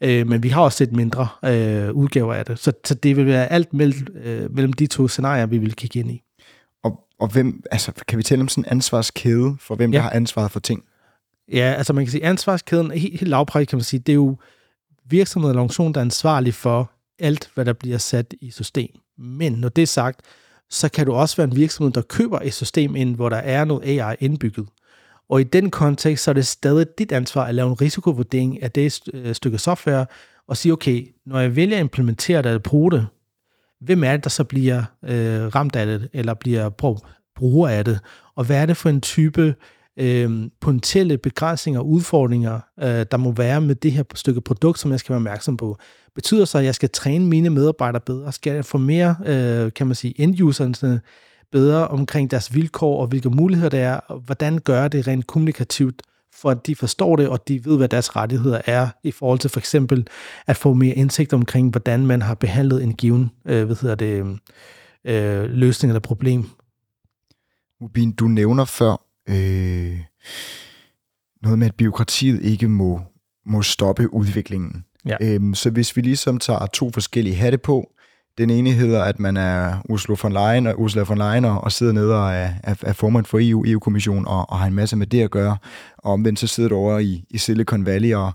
Øh, men vi har også set mindre øh, udgaver af det. Så, så det vil være alt mellem, øh, mellem de to scenarier, vi vil kigge ind i. Og, og hvem, altså, kan vi tale om sådan en ansvarskæde for, hvem ja. Der har ansvaret for ting? Ja, altså man kan sige, ansvarskæden er helt, helt lavpræget, kan man sige, det er jo virksomheden eller organisation, der er ansvarlig for alt, hvad der bliver sat i system. Men når det er sagt, så kan du også være en virksomhed, der køber et system ind, hvor der er noget AI indbygget. Og i den kontekst, så er det stadig dit ansvar at lave en risikovurdering af det øh, stykke software, og sige, okay, når jeg vælger at implementere det eller bruge det, hvem er det, der så bliver øh, ramt af det, eller bliver brug, bruger af det, og hvad er det for en type øh, potentielle begrænsninger og udfordringer, øh, der må være med det her stykke produkt, som jeg skal være opmærksom på. Betyder så, at jeg skal træne mine medarbejdere bedre? Skal jeg få mere, øh, kan man sige, end-userne bedre omkring deres vilkår og hvilke muligheder der er, og hvordan gør det rent kommunikativt, for at de forstår det, og de ved, hvad deres rettigheder er, i forhold til for eksempel at få mere indsigt omkring, hvordan man har behandlet en given øh, hvad hedder det, øh, løsning eller problem. Mubin, du nævner før øh, noget med, at byråkratiet ikke må, må stoppe udviklingen. Ja. Øhm, så hvis vi ligesom tager to forskellige hatte på, den ene hedder, at man er Ursula von Leyen og, Ursula von Leyen og, og sidder nede og er, er, er formand for EU, EU-kommissionen og, og har en masse med det at gøre. Og omvendt så sidder du over i, i Silicon Valley og,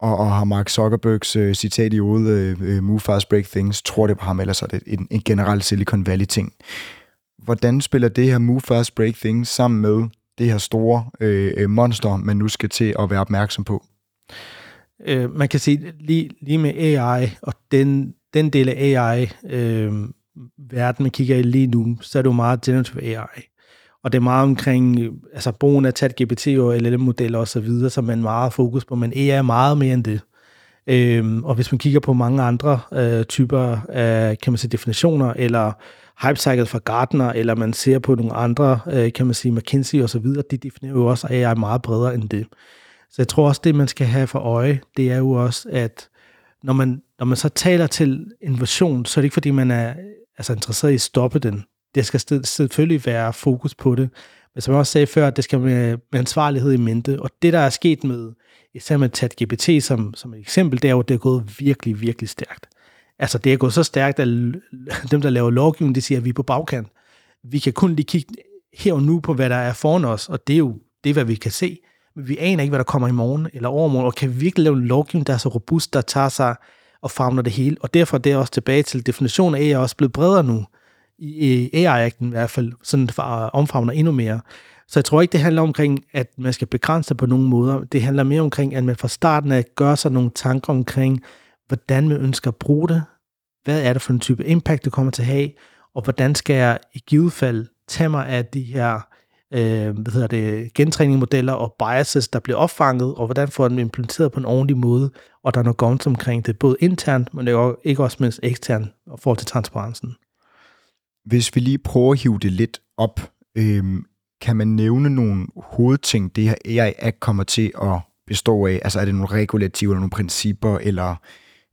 og, og har Mark Zuckerbergs øh, citat i hovedet, øh, move fast, break things, tror det på ham, ellers er det en, en generel Silicon Valley-ting. Hvordan spiller det her move fast, break things sammen med det her store øh, øh, monster, man nu skal til at være opmærksom på? Øh, man kan sige, lige, lige med AI, og den, den del af AI, øh, verden man kigger i lige nu, så er det jo meget generative AI. Og det er meget omkring øh, altså brugen af ChatGPT og LLM-modeller osv., som man meget fokus på, men AI er meget mere end det. Øhm, og hvis man kigger på mange andre øh, typer af kan man sige, definitioner, eller hype cycle fra Gartner, eller man ser på nogle andre, øh, kan man sige, McKinsey osv., de definerer jo også AI meget bredere end det. Så jeg tror også, det man skal have for øje, det er jo også, at når man, når man så taler til innovation, så er det ikke fordi, man er altså, interesseret i at stoppe den. Det skal selvfølgelig være fokus på det. Men som jeg også sagde før, det skal med, med ansvarlighed i mente. Og det, der er sket med, især med ChatGPT som, som et eksempel, det er jo, at det er gået virkelig, virkelig stærkt. Altså, det er gået så stærkt, at dem, der laver lovgivning, de siger, at vi er på bagkant. Vi kan kun lige kigge her og nu på, hvad der er foran os, og det er jo det, er, hvad vi kan se. Men vi aner ikke, hvad der kommer i morgen eller overmorgen, og kan vi virkelig lave en lovgivning, der er så robust, der tager sig og famler det hele. Og derfor er det også tilbage til definitionen af AI er også blevet bredere nu i AI-akten i hvert fald, sådan omfavner endnu mere. Så jeg tror ikke, det handler omkring, at man skal begrænse sig på nogen måder. Det handler mere omkring, at man fra starten af gør sig nogle tanker omkring, hvordan man ønsker at bruge det, hvad er det for en type impact, det kommer til at have, og hvordan skal jeg i givet fald tage mig af de her øh, hvad hedder det, gentræningsmodeller og biases, der bliver opfanget, og hvordan får den implementeret på en ordentlig måde, og der er noget governance omkring det, både internt, men ikke også mindst eksternt, og forhold til transparensen. Hvis vi lige prøver at hive det lidt op, øh, kan man nævne nogle hovedting, det her AI Act kommer til at bestå af? Altså er det nogle regulativer, eller nogle principper, eller,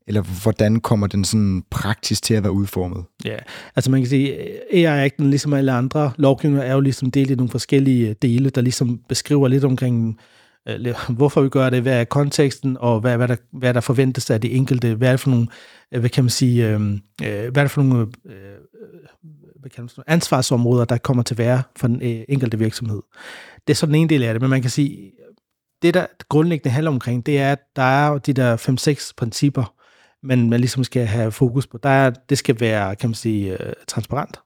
eller hvordan kommer den sådan praktisk til at være udformet? Ja, altså man kan sige, AI-akten, ligesom alle andre lovgivninger, er jo ligesom delt i nogle forskellige øh, dele, der ligesom beskriver lidt omkring øh, hvorfor vi gør det, hvad er konteksten, og hvad, hvad, der, hvad der forventes af det enkelte, hvad er det for nogle, hvad kan man sige, øh, hvad er det for nogle øh, hvad kan man, ansvarsområder, der kommer til at være for den øh, enkelte virksomhed. Det er så den ene del af det, men man kan sige, det der grundlæggende handler omkring, det er, at der er de der 5-6 principper, man, man ligesom skal have fokus på. Der er, det skal være, kan man sige, øh, transparent.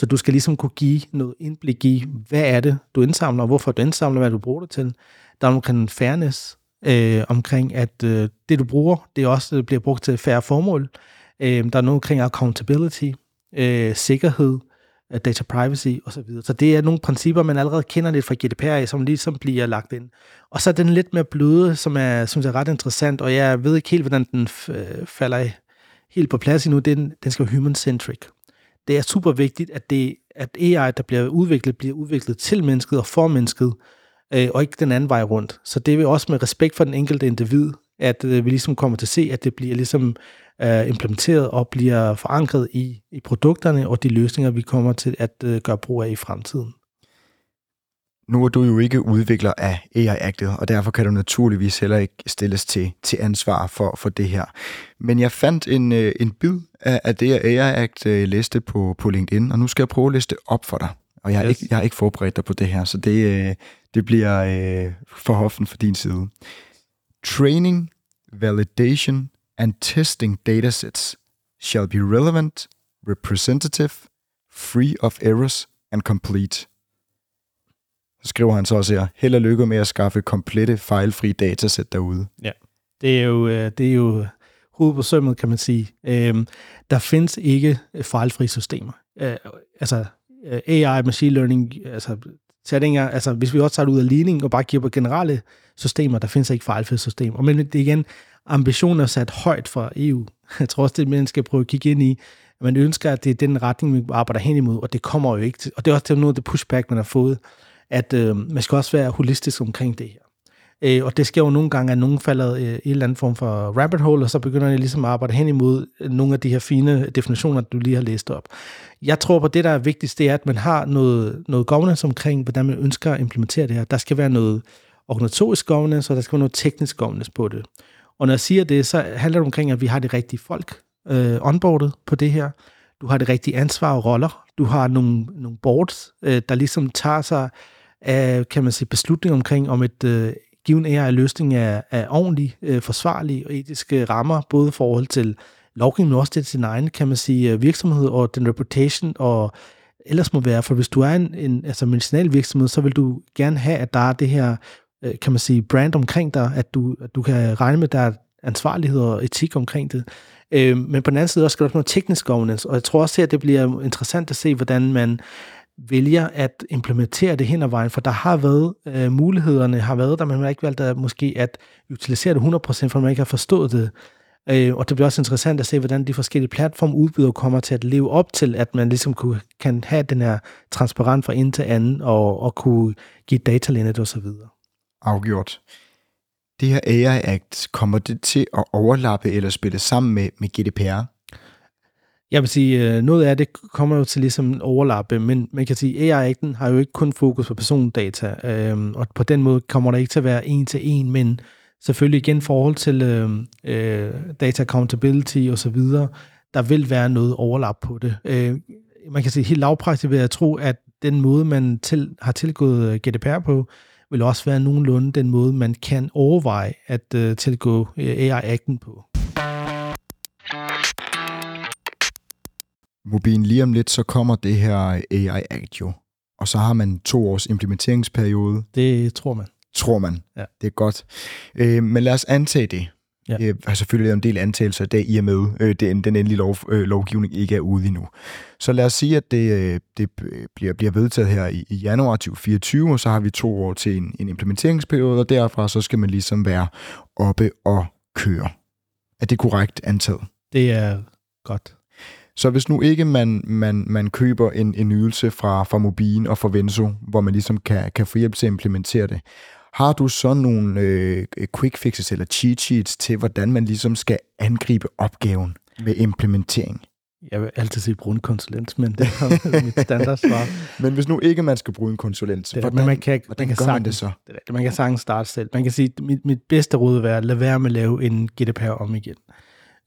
Så du skal ligesom kunne give noget indblik i, hvad er det, du indsamler, og hvorfor du indsamler, hvad du bruger det til. Der er omkring fairness, øh, omkring at øh, det, du bruger, det også bliver brugt til færre formål. Øh, der er noget omkring accountability, øh, sikkerhed, data privacy osv. Så, så det er nogle principper, man allerede kender lidt fra GDPR, som ligesom bliver lagt ind. Og så er den lidt mere bløde, som er, synes jeg, er ret interessant, og jeg ved ikke helt, hvordan den øh, falder helt på plads endnu. Den, den skal være human-centric. Det er super vigtigt, at, det, at AI, der bliver udviklet, bliver udviklet til mennesket og for mennesket, øh, og ikke den anden vej rundt. Så det er også med respekt for den enkelte individ, at øh, vi ligesom kommer til at se, at det bliver ligesom er implementeret og bliver forankret i, i produkterne og de løsninger, vi kommer til at uh, gøre brug af i fremtiden. Nu er du jo ikke udvikler af AI Actet, og derfor kan du naturligvis heller ikke stilles til, til ansvar for, for det her. Men jeg fandt en, øh, en bid af, af det, AI Act øh, læste på, på LinkedIn, og nu skal jeg prøve at det op for dig. Og jeg har, yes. ikke, jeg har ikke forberedt dig på det her, så det, det bliver øh, for hoften for din side. Training, validation and testing datasets shall be relevant, representative, free of errors and complete. Så skriver han så også her, held og lykke med at skaffe komplette fejlfri datasæt derude. Ja, det er jo, øh, det er jo hovedet på sømmet, kan man sige. Øhm, der findes ikke fejlfri systemer. Øh, altså øh, AI, machine learning, altså sætninger, altså hvis vi også tager det ud af ligningen og bare kigger på generelle systemer, der findes ikke fejlfri systemer. Men det igen, ambitionen er sat højt for EU. Jeg tror også, det man skal prøve at kigge ind i. Man ønsker, at det er den retning, vi arbejder hen imod, og det kommer jo ikke til. Og det er også noget af det pushback, man har fået, at øh, man skal også være holistisk omkring det her. Øh, og det sker jo nogle gange, at nogen falder øh, i en eller anden form for rabbit hole, og så begynder de ligesom at arbejde hen imod øh, nogle af de her fine definitioner, du lige har læst op. Jeg tror på, det der er vigtigst, det er, at man har noget, noget governance omkring, hvordan man ønsker at implementere det her. Der skal være noget organisatorisk governance, og der skal være noget teknisk governance på det. Og når jeg siger det, så handler det omkring, at vi har de rigtige folk øh, onboardet på det her. Du har det rigtige ansvar og roller. Du har nogle, nogle boards, øh, der ligesom tager sig af, kan man sige, beslutninger omkring, om et, øh, given AI-løsning er, er ordentlig, øh, forsvarlig og etiske øh, rammer, både i forhold til lovgivning, men også til sin egen, kan man sige, øh, virksomhed og den reputation og ellers må være. For hvis du er en, en altså medicinal virksomhed, så vil du gerne have, at der er det her, øh, kan man sige, brand omkring dig, at du, at du kan regne med, at der er ansvarlighed og etik omkring det. Øh, men på den anden side også skal der også noget teknisk governance, og jeg tror også, at det bliver interessant at se, hvordan man vælger at implementere det hen ad vejen, for der har været øh, mulighederne, har været der, men man har ikke valgt at måske at utilisere det 100%, for man ikke har forstået det. Øh, og det bliver også interessant at se, hvordan de forskellige platformudbydere kommer til at leve op til, at man ligesom kunne, kan have den her transparent fra en til anden, og, og kunne give datalindet osv. Afgjort. Det her AI Act, kommer det til at overlappe eller spille sammen med, med GDPR? Jeg vil sige, øh, noget af det kommer jo til ligesom overlappe, men man kan sige, at AI-akten har jo ikke kun fokus på persondata, øh, og på den måde kommer der ikke til at være en til en, men selvfølgelig igen forhold til øhm, øh, data accountability og så videre, der vil være noget overlap på det. Øh, man kan sige, helt lavpraktisk vil jeg tro, at den måde, man til, har tilgået øh, GDPR på, vil også være nogenlunde den måde, man kan overveje at øh, tilgå øh, AI-akten på. Mobin, lige om lidt, så kommer det her AI Act jo. Og så har man to års implementeringsperiode. Det tror man. Tror man. Ja. Det er godt. Øh, men lad os antage det. Ja. Jeg har selvfølgelig lavet en del antagelser i dag, i og med øh, den, den endelige lov, øh, lovgivning ikke er ude endnu. Så lad os sige, at det, øh, det bliver, bliver vedtaget her i, i januar 2024, og så har vi to år til en, en implementeringsperiode, og derfra så skal man ligesom være oppe og køre. Er det korrekt antaget? Det er godt. Så hvis nu ikke man, man, man køber en, en ydelse fra, fra Mobin og fra Venso, hvor man ligesom kan, kan få hjælp til at implementere det, har du så nogle øh, quick fixes eller cheat sheets til, hvordan man ligesom skal angribe opgaven med implementering? Jeg vil altid sige bruge en konsulent, men det er mit standardsvar. Men hvis nu ikke man skal bruge en konsulent, Det hvordan, men man kan, hvordan man kan gør man sagtens- det så? Det. Man kan sagtens starte selv. Man kan sige, at mit, mit bedste råd vil være, at lade være med at lave en GDPR om igen.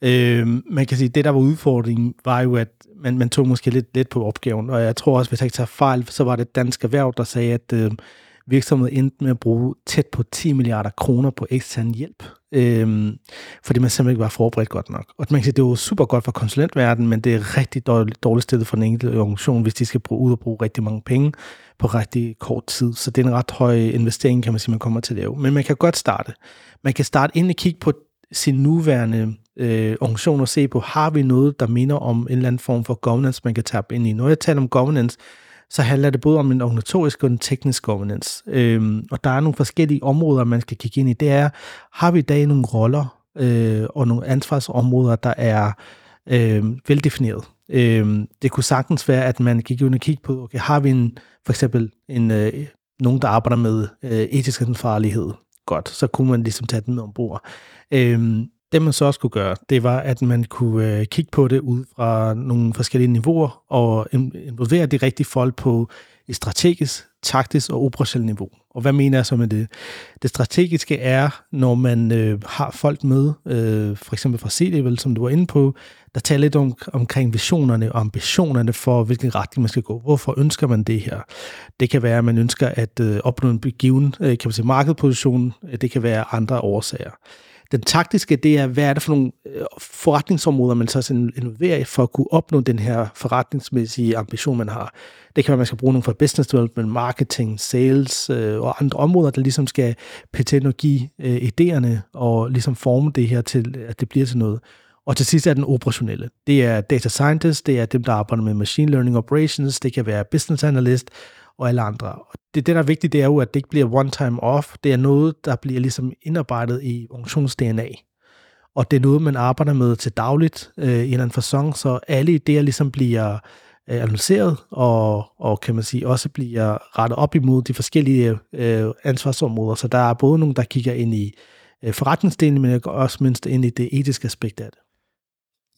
Øh, man kan sige, at det, der var udfordringen, var jo, at man, man tog måske lidt let på opgaven. Og jeg tror også, hvis jeg ikke tager fejl, så var det dansk erhverv, der sagde, at øh, virksomheden endte med at bruge tæt på 10 milliarder kroner på ekstern hjælp. Øh, fordi man simpelthen ikke var forberedt godt nok. Og man kan sige, det er jo super godt for konsulentverdenen, men det er rigtig dårligt, dårligt stillet for den enkelte organisation, hvis de skal bruge ud og bruge rigtig mange penge på rigtig kort tid. Så det er en ret høj investering, kan man sige, man kommer til at lave. Men man kan godt starte. Man kan starte ind og kigge på sin nuværende øh, organisation og se på, har vi noget, der minder om en eller anden form for governance, man kan tappe ind i. Når jeg taler om governance, så handler det både om en organisatorisk og en teknisk governance. Øhm, og der er nogle forskellige områder, man skal kigge ind i. Det er, har vi i dag nogle roller øh, og nogle ansvarsområder, der er øh, veldefineret. Øh, det kunne sagtens være, at man gik ind og kiggede på, okay, har vi en, for eksempel en, øh, nogen, der arbejder med øh, etisk ansvarlighed? Godt, så kunne man ligesom tage den med ombord. Øh, det man så også kunne gøre, det var, at man kunne øh, kigge på det ud fra nogle forskellige niveauer og involvere de rigtige folk på et strategisk, taktisk og operationelt niveau. Og hvad mener jeg så med det? Det strategiske er, når man øh, har folk med, øh, for eksempel fra C-level, som du var inde på, der taler lidt om, omkring visionerne og ambitionerne for, hvilken retning man skal gå. Hvorfor ønsker man det her? Det kan være, at man ønsker at øh, opnå en given øh, kan man sige, markedposition. Det kan være andre årsager. Den taktiske, det er, hvad er det for nogle øh, forretningsområder, man så involverer i for at kunne opnå den her forretningsmæssige ambition, man har. Det kan være, at man skal bruge nogle for business development, marketing, sales øh, og andre områder, der ligesom skal pætte og give øh, idéerne og ligesom forme det her til, at det bliver til noget. Og til sidst er den operationelle. Det er data scientist, det er dem, der arbejder med machine learning operations, det kan være business analyst og alle andre. Og det, det, der er vigtigt, det er jo, at det ikke bliver one time off. Det er noget, der bliver ligesom indarbejdet i organisationens DNA. Og det er noget, man arbejder med til dagligt øh, i en eller anden fasong, så alle idéer ligesom bliver øh, analyseret og, og kan man sige også bliver rettet op imod de forskellige øh, ansvarsområder. Så der er både nogen, der kigger ind i øh, forretningsdelen, men også mindst ind i det etiske aspekt af det.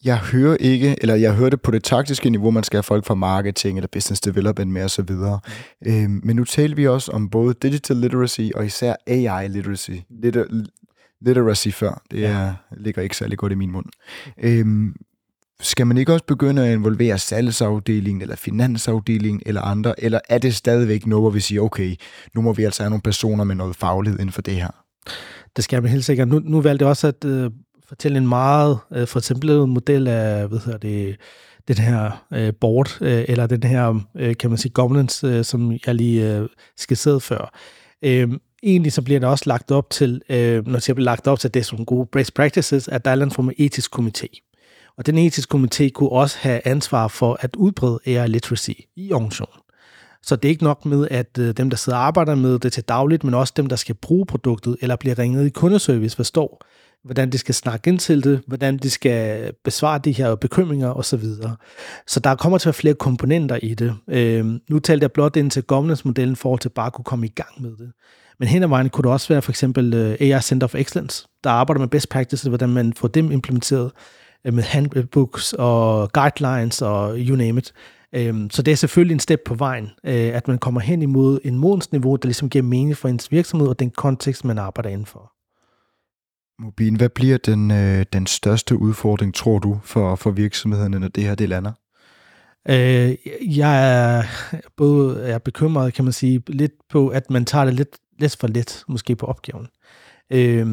Jeg hører ikke, eller jeg hører det på det taktiske niveau, man skal have folk fra marketing eller business development med osv. Øhm, men nu taler vi også om både digital literacy og især AI literacy. Liter, literacy før, det er, ligger ikke særlig godt i min mund. Øhm, skal man ikke også begynde at involvere salgsafdelingen eller finansafdelingen eller andre, eller er det stadigvæk noget, hvor vi siger, okay, nu må vi altså have nogle personer med noget faglighed inden for det her? Det skal man helt sikkert. Nu, nu valgte jeg også at øh, fortælle en meget øh, for eksempel model af, hvad hedder det, den her øh, board, øh, eller den her, øh, kan man sige, governance, øh, som jeg lige øh, skitserede før. Øh, egentlig så bliver det også lagt op til, øh, når det bliver lagt op til, at det er sådan gode best practices, at der er en form af etisk komité. Og den etiske komité kunne også have ansvar for at udbrede AI literacy i organisationen. Så det er ikke nok med, at øh, dem, der sidder og arbejder med det til dagligt, men også dem, der skal bruge produktet eller bliver ringet i kundeservice, forstår, hvordan de skal snakke ind til det, hvordan de skal besvare de her bekymringer osv. Så, så der kommer til at være flere komponenter i det. Øh, nu talte jeg blot ind til governance-modellen for at bare kunne komme i gang med det. Men hen ad vejen kunne det også være for eksempel øh, AI Center of Excellence, der arbejder med best practices, hvordan man får dem implementeret øh, med handbooks og guidelines og you name it. Øhm, så det er selvfølgelig en step på vejen, øh, at man kommer hen imod en modensniveau, der ligesom giver mening for ens virksomhed og den kontekst, man arbejder indenfor. Mobin, hvad bliver den, øh, den største udfordring, tror du, for, for virksomhederne, når det her det lander? Øh, jeg er både er bekymret, kan man sige, lidt på, at man tager det lidt, lidt for let, måske på opgaven. Øh,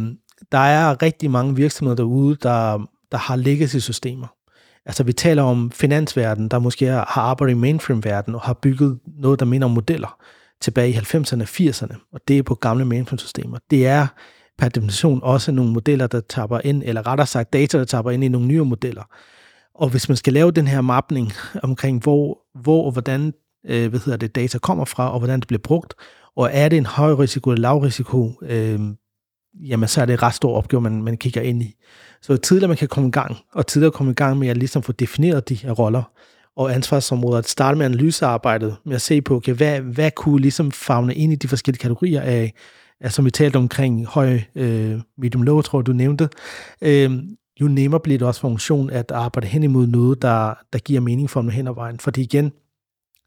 der er rigtig mange virksomheder derude, der, der har legacy-systemer. Altså vi taler om finansverdenen, der måske har arbejdet i mainframe-verdenen og har bygget noget, der minder om modeller tilbage i 90'erne og 80'erne, og det er på gamle mainframe-systemer. Det er per definition også nogle modeller, der tapper ind, eller rettere sagt data, der tapper ind i nogle nye modeller. Og hvis man skal lave den her mapning omkring, hvor, hvor og hvordan øh, hvad hedder det, data kommer fra, og hvordan det bliver brugt, og er det en høj risiko eller lav risiko, øh, jamen så er det en ret stor opgave, man, man kigger ind i. Så tidligere man kan komme i gang, og tidligere komme i gang med at ligesom få defineret de her roller og ansvarsområder, at starte med analysearbejdet, med at se på, okay, hvad, hvad kunne ligesom fagne ind i de forskellige kategorier af, af som vi talte omkring høj, øh, medium, low, tror du nævnte, øh, jo nemmere bliver det også funktion at arbejde hen imod noget, der, der giver mening for dem hen ad vejen. Fordi igen,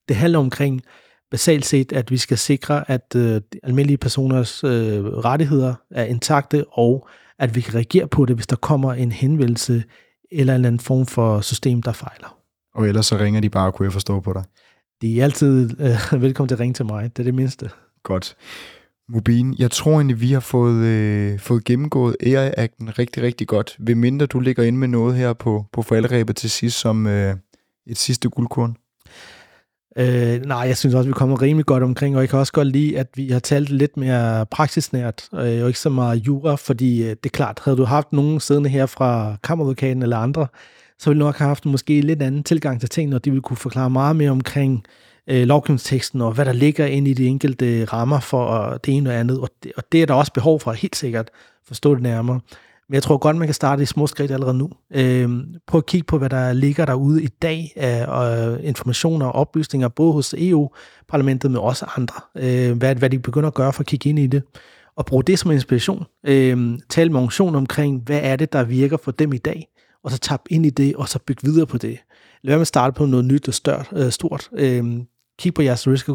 det handler omkring basalt set, at vi skal sikre, at øh, almindelige personers øh, rettigheder er intakte, og at vi kan reagere på det, hvis der kommer en henvendelse eller en anden form for system, der fejler. Og ellers så ringer de bare, kunne jeg forstå på dig? De er altid øh, velkommen til at ringe til mig, det er det mindste. Godt. Mubin, jeg tror egentlig, vi har fået, øh, fået gennemgået AI-akten rigtig, rigtig godt. Ved mindre du ligger ind med noget her på, på forældrebet til sidst som øh, et sidste guldkorn. Øh, nej, jeg synes også, vi kommer rimelig godt omkring, og jeg kan også godt lide, at vi har talt lidt mere praksisnært, øh, og ikke så meget jura, fordi øh, det er klart, havde du haft nogen siddende her fra kammeradvokaten eller andre, så ville du nok have haft måske lidt anden tilgang til tingene, og de ville kunne forklare meget mere omkring øh, Øh, lovgivningsteksten, og hvad der ligger ind i de enkelte rammer for det ene og andet, og det, og det er der også behov for helt sikkert forstå det nærmere. Men jeg tror godt, man kan starte i små skridt allerede nu. Øh, prøv at kigge på, hvad der ligger derude i dag af øh, informationer og oplysninger, både hos EU-parlamentet, men også andre. Øh, hvad, hvad de begynder at gøre for at kigge ind i det. Og bruge det som inspiration. Øh, tal med organisationen omkring, hvad er det, der virker for dem i dag, og så tab ind i det, og så bygge videre på det. Lad være med at starte på noget nyt og størt, øh, stort. Øh, kig på jeres risk hvad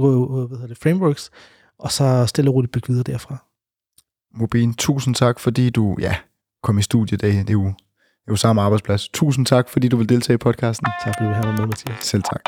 hedder det, frameworks, og så stille og roligt bygge videre derfra. Mobin, tusind tak, fordi du ja, kom i studiet. Det, det, er jo, det er jo samme arbejdsplads. Tusind tak, fordi du vil deltage i podcasten. Tak, fordi du vil have med, Mathias. Selv tak.